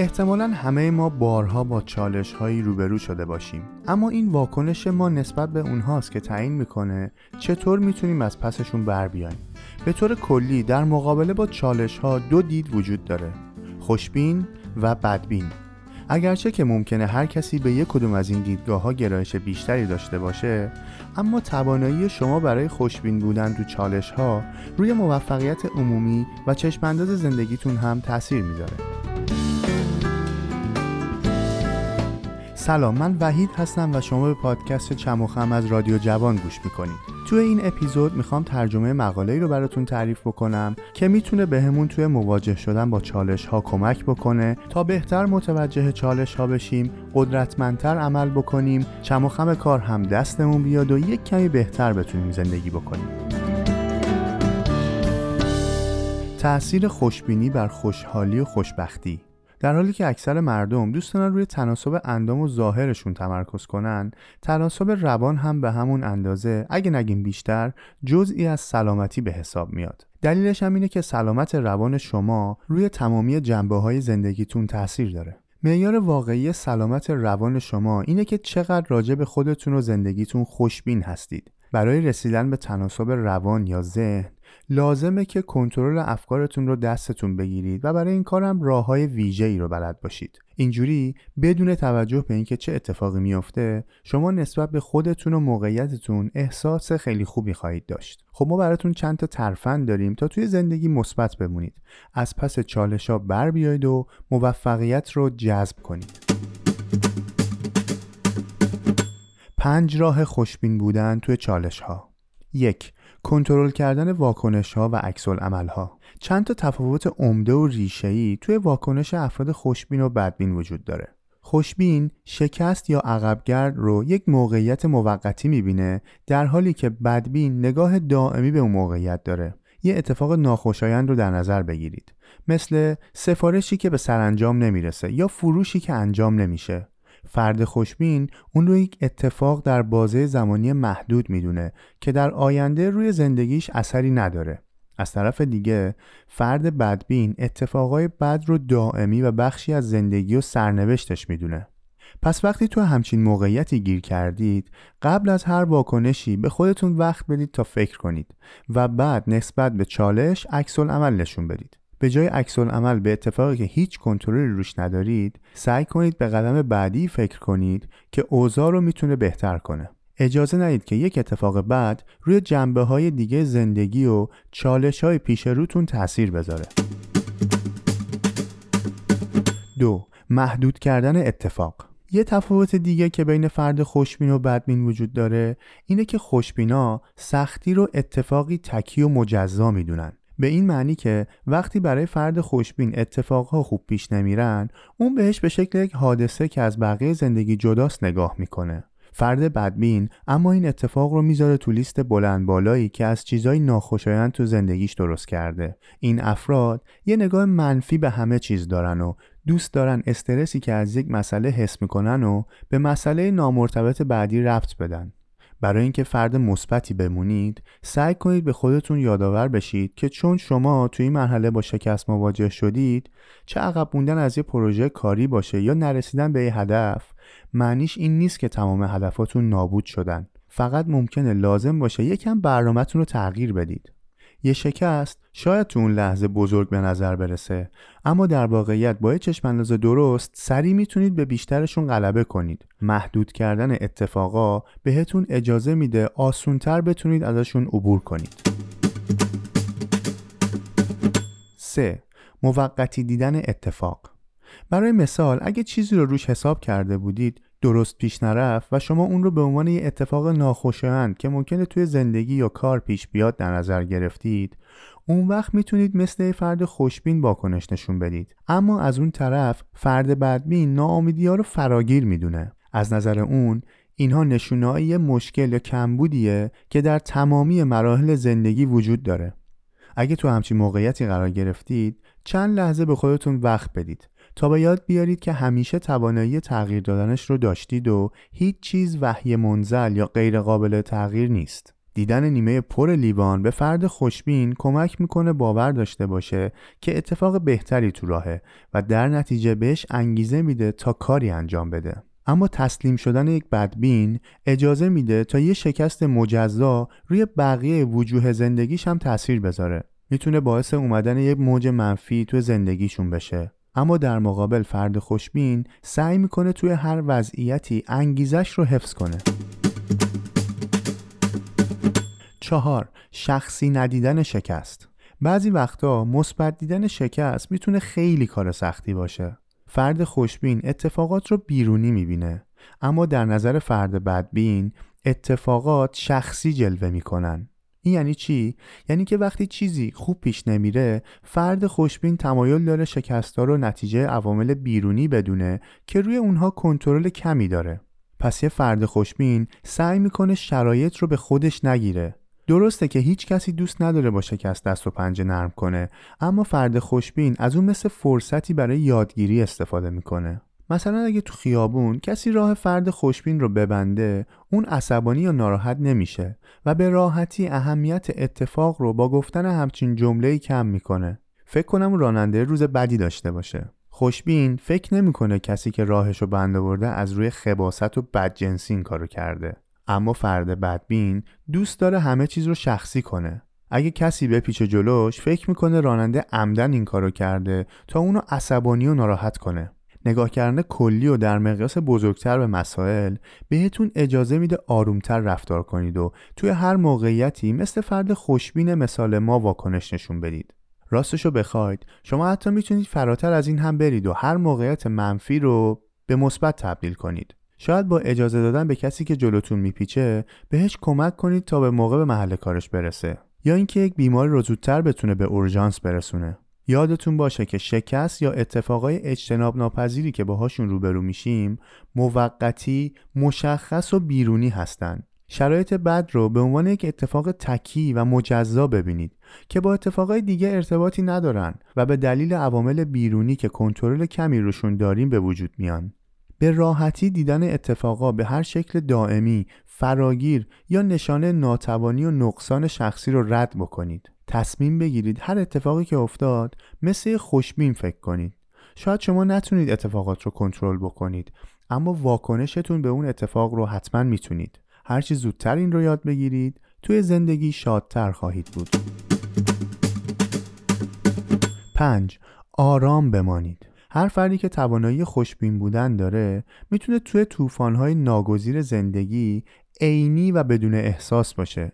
احتمالا همه ما بارها با چالش هایی روبرو شده باشیم. اما این واکنش ما نسبت به اونهاست که تعیین می‌کنه چطور می‌تونیم از پسشون بر بیایم به طور کلی در مقابله با چالش ها دو دید وجود داره. خوشبین و بدبین. اگرچه که ممکنه هر کسی به یک کدوم از این دیدگاه ها گرایش بیشتری داشته باشه اما توانایی شما برای خوشبین بودن تو چالش ها روی موفقیت عمومی و چشمانداز زندگیتون هم تاثیر می‌ذاره. سلام من وحید هستم و شما به پادکست چموخم از رادیو جوان گوش می‌کنید. توی این اپیزود می‌خوام ترجمه مقاله رو براتون تعریف بکنم که می‌تونه بهمون توی مواجه شدن با چالش ها کمک بکنه تا بهتر متوجه چالش ها بشیم قدرتمندتر عمل بکنیم چموخم کار هم دستمون بیاد و یک کمی بهتر بتونیم زندگی بکنیم. تأثیر خوشبینی بر خوشحالی و خوشبختی. در حالی که اکثر مردم دوست دارن روی تناسب اندام و ظاهرشون تمرکز کنن تناسب روان هم به همون اندازه اگه نگیم بیشتر جزئی از سلامتی به حساب میاد. دلیلش هم اینه که سلامت روان شما روی تمامی جنبه های زندگیتون تاثیر داره. معیار واقعی سلامت روان شما اینه که چقدر راجع به خودتون و زندگیتون خوشبین هستید. برای رسیدن به تناسب روان یا ذهن لازمه که کنترل افکارتون رو دستتون بگیرید و برای این کارم راه های ویژه ای رو بلد باشید. اینجوری بدون توجه به اینکه چه اتفاقی میافته شما نسبت به خودتون و موقعیتتون احساس خیلی خوبی خواهید داشت. خب ما براتون چند تا ترفند داریم تا توی زندگی مثبت بمونید. از پس چالش ها بر بیایید و موفقیت رو جذب کنید. پنج راه خوشبین بودن توی چالش ها. یک کنترل کردن واکنش ها و عکس ها چند تا تفاوت عمده و ریشه‌ای توی واکنش افراد خوشبین و بدبین وجود داره. خوشبین شکست یا عقبگرد رو یک موقعیت موقتی می‌بینه در حالی که بدبین نگاه دائمی به اون موقعیت داره. یه اتفاق ناخوشایند رو در نظر بگیرید. مثل سفارشی که به سرانجام نمی‌رسه یا فروشی که انجام نمیشه. فرد خوشبین اون رو یک اتفاق در بازه زمانی محدود می‌دونه که در آینده روی زندگیش اثری نداره. از طرف دیگه فرد بدبین اتفاقای بد رو دائمی و بخشی از زندگی و سرنوشتش می‌دونه. پس وقتی تو همچین موقعیتی گیر کردید قبل از هر واکنشی به خودتون وقت بدید تا فکر کنید و بعد نسبت به چالش عکس عمل نشون بدید. به جای عکس عمل به اتفاقی که هیچ کنترلی روش ندارید سعی کنید به قدم بعدی فکر کنید که اوضاع رو می‌تونه بهتر کنه. اجازه ندید که یک اتفاق بعد روی جنبه های دیگه زندگی و چالش های پیش روتون تاثیر بذاره. دو محدود کردن اتفاق. یه تفاوت دیگه که بین فرد خوشبین و بدبین وجود داره اینه که خوشبینا سختی رو اتفاقی تکی و مجزا می‌دونن. به این معنی که وقتی برای فرد خوشبین اتفاقها خوب پیش نمیرن اون بهش به شکل یک حادثه که از بقیه زندگی جداست نگاه می‌کنه. فرد بدبین اما این اتفاق رو می‌ذاره تو لیست بلند بالایی که از چیزای ناخوشایند تو زندگیش درست کرده. این افراد یه نگاه منفی به همه چیز دارن و دوست دارن استرسی که از یک مسئله حس می‌کنن و به مسئله نامرتبط بعدی ربط بدن. برای اینکه فرد مثبتی بمونید سعی کنید به خودتون یادآور بشید که چون شما توی این مرحله با شکست مواجه شدید چه عقب موندن از یه پروژه کاری باشه یا نرسیدن به یه هدف معنیش این نیست که تمام هدفاتون نابود شدن. فقط ممکنه لازم باشه یکم برنامهتون رو تغییر بدید. یه شکست شاید تو اون لحظه بزرگ به نظر برسه. اما در واقعیت با یه چشم درست سریع می‌تونید به بیشترشون غلبه کنید. محدود کردن اتفاقا بهتون اجازه میده آسونتر بتونید ازشون عبور کنید. 3. موقتی دیدن اتفاق. برای مثال اگه چیزی رو روش حساب کرده بودید درست پیش نرفت و شما اون رو به عنوان یه اتفاق ناخوشایند که ممکنه توی زندگی یا کار پیش بیاد در نظر گرفتید اون وقت می‌تونید مثل فرد خوشبین واکنش نشون بدید. اما از اون طرف فرد بدبین ناامیدی ها رو فراگیر می‌دونه. از نظر اون اینها نشونهای مشکل یا کمبودیه که در تمامی مراحل زندگی وجود داره. اگه تو همچین موقعیتی قرار گرفتید چند لحظه به خودتون وقت بدید. تا به یاد بیارید که همیشه توانایی تغییر دادنش رو داشتید و هیچ چیز وحی منزل یا غیر قابل تغییر نیست دیدن نیمه پر لیوان به فرد خوشبین کمک می‌کنه باور داشته باشه که اتفاق بهتری تو راهه و در نتیجه بهش انگیزه میده تا کاری انجام بده. اما تسلیم شدن یک بدبین اجازه میده تا یه شکست مجزا روی بقیه وجوه زندگیش هم تاثیر بذاره. می‌تونه باعث اومدن یک موج منفی تو زندگیشون بشه. اما در مقابل فرد خوشبین سعی می‌کنه توی هر وضعیتی انگیزش رو حفظ کنه. چهار شخصی ندیدن شکست. بعضی وقتا مثبت دیدن شکست می‌تونه خیلی کار سختی باشه. فرد خوشبین اتفاقات رو بیرونی می‌بینه اما در نظر فرد بدبین اتفاقات شخصی جلوه می‌کنن. این یعنی چی؟ یعنی که وقتی چیزی خوب پیش نمیره فرد خوشبین تمایل داره شکستا رو نتیجه عوامل بیرونی بدونه که روی اونها کنترل کمی داره. پس یه فرد خوشبین سعی می‌کنه شرایط رو به خودش نگیره. درسته که هیچ کسی دوست نداره با شکست دست و پنجه نرم کنه اما فرد خوشبین از اون مثل فرصتی برای یادگیری استفاده می‌کنه. مثلا اگه تو خیابون کسی راه فرد خوشبین رو ببنده اون عصبانی یا ناراحت نمیشه و به راحتی اهمیت اتفاق رو با گفتن همچین جمله‌ای کم می‌کنه. فکر کنم راننده روز بدی داشته باشه. خوشبین فکر نمی‌کنه کسی که راهشو بند آورده از روی خباست و بدجنسی این کارو کرده. اما فرد بدبین دوست داره همه چیز رو شخصی کنه. اگه کسی به پیچ جلوش فکر می‌کنه راننده عمدن این کارو کرده تا اونو عصبانی و ناراحت کنه. نگاه کردن کلی و در مقیاس بزرگتر به مسائل بهتون اجازه میده آرومتر رفتار کنید و توی هر موقعیتی مثل فرد خوشبین مثال ما واکنش نشون بدید. راستشو بخواید شما حتی می‌تونید فراتر از این هم برید و هر موقعیت منفی رو به مثبت تبدیل کنید. شاید با اجازه دادن به کسی که جلوتون میپیچه بهش کمک کنید تا به موقع به محل کارش برسه. یا اینکه یک بیماری رو زودتر بتونه به اورژانس برسونه. یادتون باشه که شکست یا اتفاقای اجتناب ناپذیری که باهاشون روبرو میشیم موقتی مشخص و بیرونی هستند شرایط بد رو به عنوان یک اتفاق تکی و مجزا ببینید که با اتفاقای دیگه ارتباطی ندارن و به دلیل عوامل بیرونی که کنترل کمی روشون داریم به وجود میان به راحتی دیدن اتفاقا به هر شکل دائمی، فراگیر یا نشانه ناتوانی و نقصان شخصی رو رد بکنید. تصمیم بگیرید هر اتفاقی که افتاد مثل خوشبین فکر کنید. شاید شما نتونید اتفاقات رو کنترل بکنید اما واکنشتون به اون اتفاق رو حتما می‌تونید. هرچی زودتر این رو یاد بگیرید توی زندگی شادتر خواهید بود. 5. آرام بمانید. هر فردی که توانایی خوشبین بودن داره می‌تونه توی طوفان‌های ناگزیر زندگی عینی و بدون احساس باشه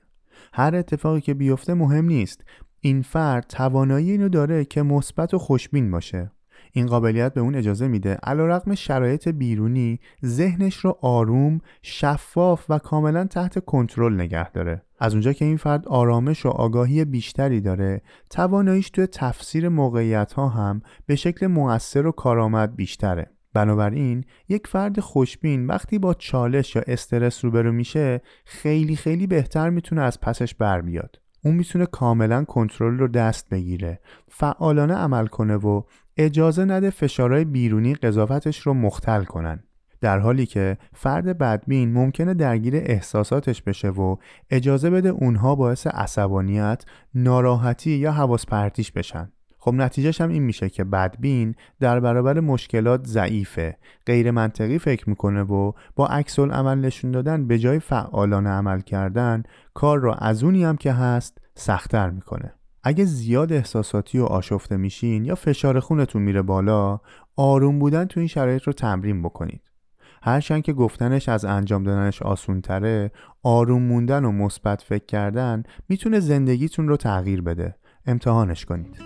هر اتفاقی که بیفته مهم نیست این فرد توانایی اینو داره که مثبت و خوشبین باشه این قابلیت به اون اجازه میده علیرغم شرایط بیرونی ذهنش رو آروم، شفاف و کاملا تحت کنترل نگه داره. از اونجا که این فرد آرامش و آگاهی بیشتری داره، تواناییش توی تفسیر موقعیت ها هم به شکل مؤثر و کارآمد بیشتره. بنابراین یک فرد خوشبین وقتی با چالش یا استرس روبرو میشه خیلی خیلی بهتر می‌تونه از پسش بر بیاد. اون می‌تونه کاملا کنترل رو دست بگیره فعالانه عمل کنه و اجازه نده فشارهای بیرونی قضاوتش رو مختل کنن در حالی که فرد بدبین ممکنه درگیر احساساتش بشه و اجازه بده اونها باعث عصبانیت، ناراحتی یا حواس پرتیش بشن. خب نتیجهش هم این میشه که بدبین در برابر مشکلات ضعیفه. غیر منطقی فکر می‌کنه و با عکس عمل نشون دادن به جای فعالانه عمل کردن کار رو از اونی هم که هست سختتر می‌کنه. اگه زیاد احساساتی و آشفته میشین یا فشار خونتون میره بالا آروم بودن تو این شرایط رو تمرین بکنید. هرچند که گفتنش از انجام دادنش آسون تره آروم موندن و مثبت فکر کردن می‌تونه زندگیتون رو تغییر بده. امتحانش کنید.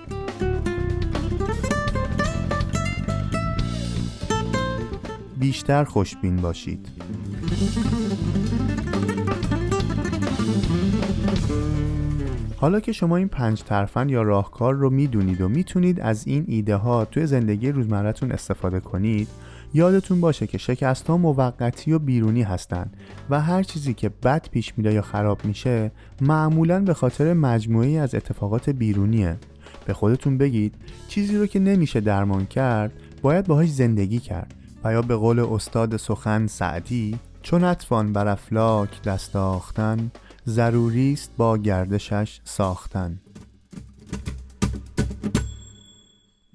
بیشتر خوشبین باشید. حالا که شما این پنج ترفن یا راهکار رو می‌دونید و می‌تونید از این ایده ها توی زندگی روزمرتون استفاده کنید یادتون باشه که شکست ها موقتی و بیرونی هستند و هر چیزی که بد پیش میره یا خراب میشه معمولا به خاطر مجموعی از اتفاقات بیرونیه. به خودتون بگید چیزی رو که نمیشه درمان کرد باید باهاش زندگی کرد. و یا به قول استاد سخن سعدی چون اتفان بر افلاک دست آختن ضروری است با گردشش ساختن.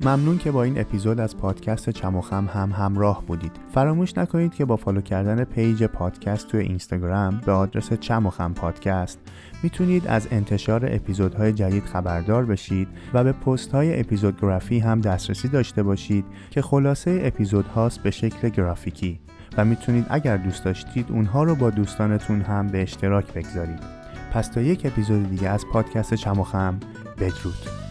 ممنون که با این اپیزود از پادکست چم‌وخم هم همراه بودید. فراموش نکنید که با follow کردن page پادکست توی اینستاگرام به آدرس چم‌وخم پادکست می‌تونید از انتشار اپیزودهای جدید خبردار بشید و به پست های اپیزودگرافی هم دسترسی داشته باشید که خلاصه اپیزود هاست به شکل گرافیکی و می‌تونید اگر دوست داشتید اونها رو با دوستانتون هم به اشتراک بگذارید. پس تا یک اپیزود دیگه از پادکست چموخم بدرود.